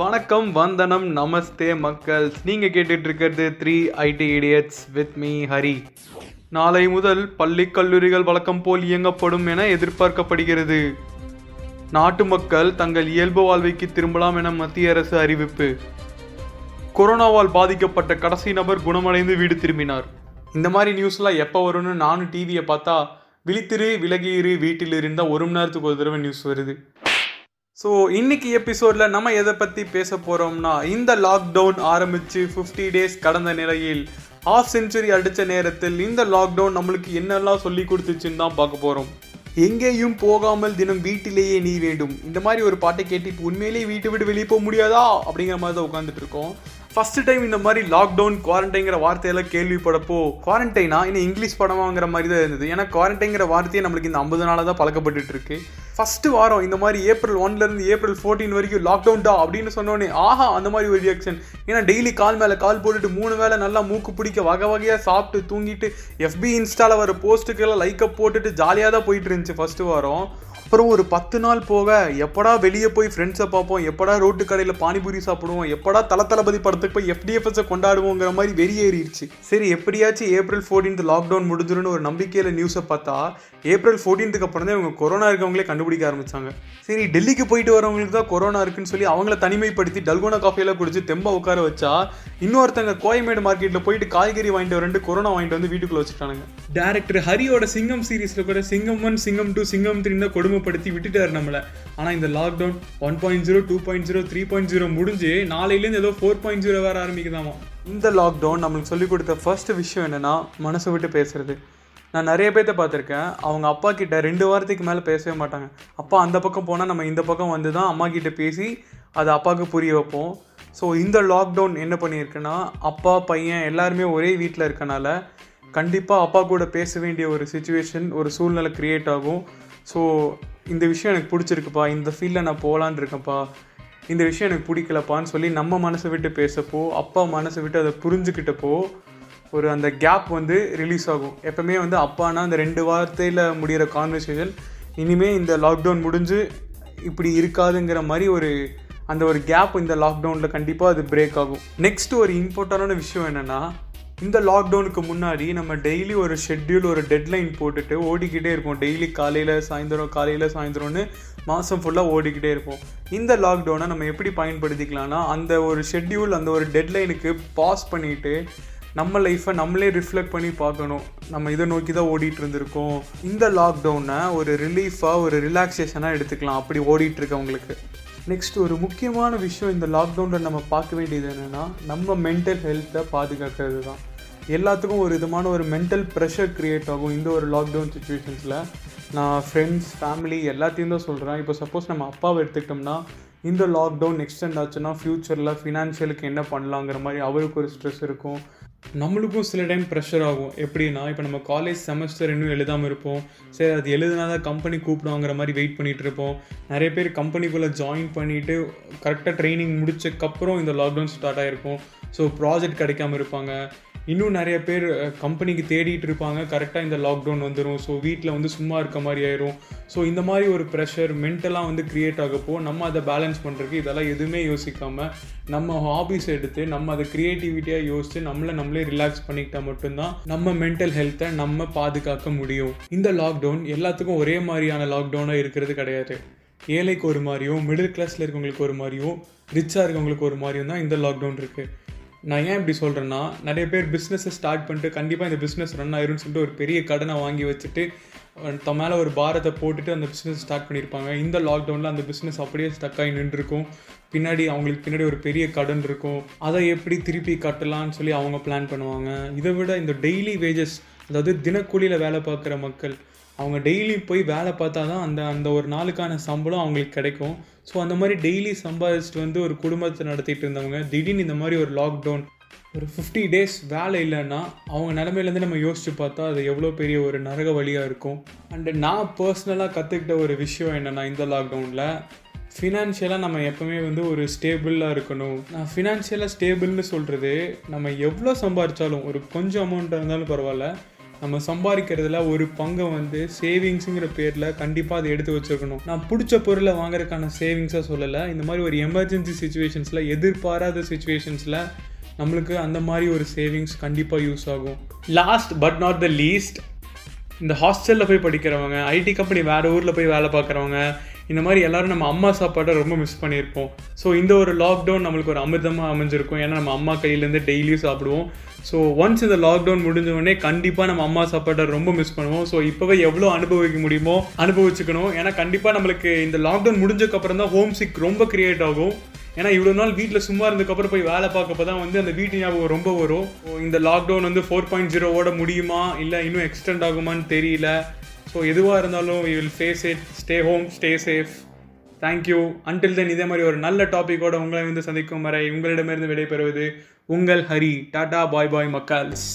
வணக்கம் வந்தனம் நமஸ்தே மக்கள்ஸ் நீங்கள் கேட்டுட்டு இருக்கிறது three IT idiots with me Hari. நாளை முதல் பள்ளி கல்லூரிகள் வழக்கம் போல் இயங்கப்படும் என எதிர்பார்க்கப்படுகிறது. நாட்டு மக்கள் தங்கள் இயல்பு வாழ்வைக்கு திரும்பலாம் என மத்திய அரசு அறிவிப்பு. கொரோனாவால் பாதிக்கப்பட்ட கடைசி நபர் குணமடைந்து வீடு திரும்பினார். இந்த மாதிரி நியூஸ்லாம் எப்போ வரும்னு நானும் டிவியை பார்த்தா விழித்திரு விலகியிரு வீட்டில் இருந்தால் ஒரு மணி நேரத்துக்கு ஒரு தடவை நியூஸ் வருது. ஸோ இன்னைக்கு எபிசோடில் நம்ம எதை பற்றி பேச போகிறோம்னா இந்த லாக்டவுன் ஆரம்பித்து ஃபிஃப்டி டேஸ் கடந்த நிலையில் ஹாஃப் செஞ்சுரி அடித்த நேரத்தில் இந்த லாக்டவுன் நம்மளுக்கு என்னெல்லாம் சொல்லி கொடுத்துச்சுன்னு தான் பார்க்க போகிறோம் எங்கேயும் போகாமல் தினம் வீட்டிலேயே நீ வேண்டும். இந்த மாதிரி ஒரு பாட்டை கேட்டு இப்போ உண்மையிலேயே வீட்டை விட்டு வெளியே போக முடியாதா? அப்படிங்கிற மாதிரி தான் உட்காந்துட்டு இருக்கோம். ஃபஸ்ட்டு டைம் இந்த மாதிரி லாக்டவுன் குவாரண்டைங்கிற வார்த்தையெல்லாம் கேள்விப்படப்போ குவாரண்டைனா இன்னும் இங்கிலீஷ் படமாங்கிற மாதிரி தான் இருந்தது. ஏன்னா குவாரண்டைங்கிற வார்த்தையே நம்மளுக்கு இந்த ஐம்பது நாளாக தான் பழக்கப்பட்டுட்டு இருக்கு. ஃபஸ்ட்டு வாரம் இந்த மாதிரி ஏப்ரல் ஒன்லேருந்து ஏப்ரல் ஃபோர்டீன் வரைக்கும் லாக்டவுன் டா அப்படின்னு சொன்னோடனே ஆஹா அந்த மாதிரி ஒரு ரியாக்ஷன் ஏன்னா டெய்லி கால் மேலே கால் போட்டுட்டு மூணு வேலை நல்லா மூக்கு பிடிக்க வகை வகையாக சாப்பிட்டு தூங்கிட்டு எஃபி இன்ஸ்டாவில் வர போஸ்ட்டுக்கெல்லாம் லைக்கப் போட்டுட்டு ஜாலியாக தான் போயிட்டு இருந்துச்சு ஃபஸ்ட்டு வாரம். அப்புறம் ஒரு பத்து நாள் போக எப்படா வெளியே போய் ஃப்ரெண்ட்ஸை பார்ப்போம் எப்படா ரோட்டு கடையில் பானிபூரி சாப்பிடுவோம் எப்படா தல தளபதி படத்துக்கு போய் எஃப்டிஎஃப்எஸை கொண்டாடுவோங்கிற மாதிரி வெறியேறிடுச்சு சரி எப்படியாச்சும் ஏப்ரல் ஃபோர்டீன்த் லாக்டவுன் முடிஞ்சிரும்னு ஒரு நம்பிக்கையில் நியூஸை பார்த்தா ஏப்ரல் ஃபோர்டீன்த்துக்கு அப்புறம் தான் இவங்க கொரோனா இருக்கவங்களே கண்டுபிடிக்க ஆரம்பித்தாங்க சரி டெல்லிக்கு போயிட்டு வரவங்களுக்கு தான் கொரோனா இருக்குன்னு சொல்லி அவங்கள தனிமைப்படுத்தி டல்கோனா காஃபியெல்லாம் குடிச்சு தெம்பா உட்கார வச்சா இன்னொருத்தங்க கோயமேடு மார்க்கெட்டில் போயிட்டு காய்கறி வாங்கிட்டு வரண்டு கொரோனா வாங்கிட்டு வந்து வீட்டுக்குள்ள வச்சுட்டானுங்க. டேரக்டர் ஹரியோட சிங்கம் சீரீஸில் கூட சிங்கம் ஒன் சிங்கம் டூ சிங்கம் த்ரீ கொடுமை அறிமுகப்படுத்தி விட்டுட்டார் நம்மளை. ஆனால் இந்த lockdown one point zero two point zero three point zero முடிஞ்சு நாளையிலேருந்து ஏதோ ஃபோர் பாயிண்ட் ஜீரோ வேறு ஆரம்பிக்குதாமா. இந்த லாக்டவுன் நம்மளுக்கு சொல்லிக் கொடுத்த ஃபர்ஸ்ட் விஷயம் என்னென்னா மனசை விட்டு பேசுறது. நான் நிறைய பேர்த்த பார்த்துருக்கேன். அவங்க அப்பா கிட்ட ரெண்டு வாரத்துக்கு மேலே பேசவே மாட்டாங்க. அப்பா அந்த பக்கம் போனால் நம்ம இந்த பக்கம் வந்து தான் அம்மா கிட்ட பேசி அதை அப்பாவுக்கு புரிய வைப்போம். ஸோ இந்த லாக்டவுன் என்ன பண்ணியிருக்குன்னா அப்பா பையன் எல்லாருமே ஒரே வீட்டில் இருக்கனால கண்டிப்பாக அப்பா கூட பேச வேண்டிய ஒரு சுச்சுவேஷன் ஒரு சூழ்நிலை க்ரியேட் ஆகும். ஸோ இந்த விஷயம் எனக்கு பிடிச்சிருக்குப்பா. இந்த ஃபீல்டில் நான் போகலான் இருக்கேன்ப்பா. இந்த விஷயம் எனக்கு பிடிக்கலப்பான்னு சொல்லி நம்ம மனசை விட்டு பேசப்போ அப்பா மனசை விட்டு அதை புரிஞ்சுக்கிட்டப்போ ஒரு அந்த கேப் வந்து ரிலீஸ் ஆகும். எப்போவுமே வந்து அப்பானா அந்த ரெண்டு வார்த்தையில் முடிகிற கான்வர்சேஷன் இனிமேல் இந்த லாக்டவுன் முடிஞ்சு இப்படி இருக்காதுங்கிற மாதிரி ஒரு அந்த ஒரு கேப் இந்த லாக்டவுனில் கண்டிப்பாக அது பிரேக் ஆகும். நெக்ஸ்ட் ஒரு இம்பார்ட்டண்டான விஷயம் என்னென்னா இந்த லாக்டவுனுக்கு முன்னாடி நம்ம டெய்லி ஒரு ஷெட்யூல் ஒரு டெட்லைன் போட்டுட்டு ஓடிக்கிட்டே இருப்போம். டெய்லி காலையில் சாயந்தரம் காலையில் சாயந்தரம்னு மாதம் ஃபுல்லாக ஓடிக்கிட்டே இருப்போம். இந்த லாக்டவுனை நம்ம எப்படி பயன்படுத்திக்கலாம்னா அந்த ஒரு ஷெட்யூல் அந்த ஒரு டெட்லைனுக்கு பாஸ் பண்ணிவிட்டு நம்ம லைஃப்பை நம்மளே ரிஃப்ளெக்ட் பண்ணி பார்க்கணும். நம்ம இதை நோக்கி தான் ஓடிட்டு இருந்திருக்கோம். இந்த லாக்டவுனை ஒரு ரிலீஃபாக ஒரு ரிலாக்ஸேஷனாக எடுத்துக்கலாம். அப்படி ஓடிட்டு இருக்கவங்களுக்கு. நெக்ஸ்ட் ஒரு முக்கியமான விஷயம் இந்த லாக்டவுனில் நம்ம பார்க்க வேண்டியது என்னென்னா நம்ம மென்டல் ஹெல்த்தை பாதுகாக்கிறது தான் எல்லாத்துக்கும் ஒரு விதமான ஒரு மென்டல் ப்ரெஷர் க்ரியேட் ஆகும் இந்த ஒரு லாக்டவுன் சுச்சுவேஷன்ஸில் நான் ஃப்ரெண்ட்ஸ் ஃபேமிலி எல்லாத்தையும் தான் சொல்கிறேன் இப்போ சப்போஸ் நம்ம அப்பாவை எடுத்துக்கிட்டோம்னா இந்த லாக்டவுன் எக்ஸ்டெண்ட் ஆச்சுன்னா ஃப்யூச்சரில் ஃபினான்ஷியலுக்கு என்ன பண்ணலாங்கிற மாதிரி அவருக்கு ஒரு ஸ்ட்ரெஸ் இருக்கும். நம்மளுக்கும் சில டைம் ப்ரெஷர் ஆகும். எப்படின்னா இப்போ நம்ம காலேஜ் செமஸ்டர் இன்னும் எழுதாமல் இருப்போம். சரி அது எழுதுனா தான் கம்பெனி கூப்பிடுவாங்கிற மாதிரி வெயிட் பண்ணிகிட்டு இருப்போம். நிறைய பேர் கம்பெனிக்குள்ளே ஜாயின் பண்ணிவிட்டு கரெக்டாக ட்ரைனிங் முடிச்சக்கப்புறம் இந்த லாக்டவுன் ஸ்டார்ட் ஆகிருக்கும் ஸோ ப்ராஜெக்ட் கிடைக்காம இருப்பாங்க. இன்னும் நிறைய பேர் கம்பெனிக்கு தேடிட்டு இருப்பாங்க. கரெக்டாக இந்த லாக்டவுன் வந்துடும் ஸோ வீட்டில் வந்து சும்மா இருக்க மாதிரி ஆயிரும். ஸோ இந்த மாதிரி ஒரு ப்ரெஷர் மென்டலாக வந்து க்ரியேட் ஆகப்போ நம்ம அதை பேலன்ஸ் பண்ணுறதுக்கு இதெல்லாம் எதுவுமே யோசிக்காமல் நம்ம ஹாபிஸ் எடுத்து நம்ம அதை க்ரியேட்டிவிட்டியாக யோசித்து நம்மளை நம்மளே ரிலாக்ஸ் பண்ணிக்கிட்டால் மட்டும்தான் நம்ம மென்டல் ஹெல்த்தை நம்ம பாதுகாக்க முடியும். இந்த லாக்டவுன் எல்லாத்துக்கும் ஒரே மாதிரியான லாக்டவுனாக இருக்கிறது கிடையாது. ஏழைக்கு ஒரு மாதிரியும் மிடில் கிளாஸில் இருக்கவங்களுக்கு ஒரு மாதிரியும் ரிச்சாக இருக்கவங்களுக்கு ஒரு மாதிரியும் தான் இந்த லாக்டவுன் இருக்குது நான் ஏன் இப்படி சொல்கிறேன்னா நிறைய பேர் பிஸ்னஸை ஸ்டார்ட் பண்ணிட்டு கண்டிப்பாக இந்த பிஸ்னஸ் ரன் ஆயிரும்னு சொல்லிட்டு ஒரு பெரிய கடனை வாங்கி வச்சுட்டு தம் மேலே ஒரு பாரத்தை போட்டுட்டு அந்த பிஸ்னஸ் ஸ்டார்ட் பண்ணியிருப்பாங்க. இந்த லாக்டவுனில் அந்த பிஸ்னஸ் அப்படியே ஸ்டக் ஆகி நின்றுருக்கும். பின்னாடி அவங்களுக்கு பின்னாடி ஒரு பெரிய கடன் இருக்கும். அதை எப்படி திருப்பி கட்டலாம்னு சொல்லி அவங்க பிளான் பண்ணுவாங்க. இதை விட இந்த டெய்லி வேஜஸ் அதாவது தினக்கூலியில் வேலை பார்க்குற மக்கள் அவங்க டெய்லி போய் வேலை பார்த்தா தான் அந்த அந்த ஒரு நாளுக்கான சம்பளம் அவங்களுக்கு கிடைக்கும். ஸோ அந்த மாதிரி டெய்லி சம்பாதிச்சுட்டு வந்து ஒரு குடும்பத்தை நடத்திட்டு இருந்தவங்க திடீர்னு இந்த மாதிரி ஒரு லாக்டவுன் ஒரு ஃபிஃப்டி டேஸ் வேலை இல்லைன்னா அவங்க நிலமையிலேருந்து நம்ம யோசிச்சு பார்த்தா அது எவ்வளோ பெரிய ஒரு நரக வழியாக இருக்கும். அண்டு நான் பர்சனலாக கற்றுக்கிட்ட ஒரு விஷயம் என்னென்னா இந்த லாக்டவுனில் ஃபினான்ஷியலாக நம்ம எப்போவுமே வந்து ஒரு ஸ்டேபிளாக இருக்கணும். நான் ஃபினான்ஷியலாக ஸ்டேபிள்னு சொல்கிறது நம்ம எவ்வளோ சம்பாதிச்சாலும் ஒரு கொஞ்சம் அமௌண்ட்டாக இருந்தாலும் பரவாயில்ல. நம்ம சம்பாதிக்கிறதுல ஒரு பங்கை வந்து சேவிங்ஸுங்கிற பேரில் கண்டிப்பாக அதை எடுத்து வச்சுருக்கணும். நான் பிடிச்ச பொருளை வாங்குறதுக்கான சேவிங்ஸாக சொல்லலை. இந்த மாதிரி ஒரு எமர்ஜென்சி சுச்சுவேஷன்ஸில் எதிர்பாராத சுச்சுவேஷன்ஸில் நம்மளுக்கு அந்த மாதிரி ஒரு சேவிங்ஸ் கண்டிப்பாக யூஸ் ஆகும். Last but not the least இந்த ஹாஸ்டலில் போய் படிக்கிறவங்க ஐடி கம்பெனி வேறு ஊரில் போய் வேலை பார்க்குறவங்க இந்த மாதிரி எல்லாரும் நம்ம அம்மா சாப்பாட்டை ரொம்ப மிஸ் பண்ணியிருப்போம். ஸோ இந்த ஒரு லாக்டவுன் நம்மளுக்கு ஒரு அமிர்தமாக அமைஞ்சிருக்கும். ஏன்னா நம்ம அம்மா கையிலேருந்து டெய்லியும் சாப்பிடுவோம். ஸோ ஒன்ஸ் இந்த லாக்டவுன் முடிஞ்சவொடனே கண்டிப்பாக நம்ம அம்மா சாப்பாட்டை ரொம்ப மிஸ் பண்ணுவோம். ஸோ இப்போவே எவ்வளோ அனுபவிக்க முடியுமோ அனுபவிச்சுக்கணும். ஏன்னா கண்டிப்பாக நம்மளுக்கு இந்த லாக்டவுன் முடிஞ்சக்கப்புறம் தான் ஹோம் சிக் ரொம்ப கிரியேட் ஆகும். ஏன்னா இவ்வளோ நாள் வீட்டில் சும்மா இருந்ததுக்கப்புறம் போய் வேலை பார்க்கப்போ தான் வந்து அந்த வீட்டு ஞாபகம் ரொம்ப வரும். இந்த லாக்டவுன் வந்து ஃபோர் பாயிண்ட் ஜீரோவோட முடியுமா? இல்லை இன்னும் எக்ஸ்டெண்ட் ஆகுமான்னு தெரியல. ஸோ எதுவாக இருந்தாலும் you will face it stay home stay safe thank you until then இதே மாதிரி ஒரு நல்ல டாப்பிக்கோட உங்களை வந்து சந்திக்கும் வரை உங்களிடமிருந்து விடைபெறுவது உங்கள் ஹரி. டாடா பாய் பாய் மக்கால்ஸ்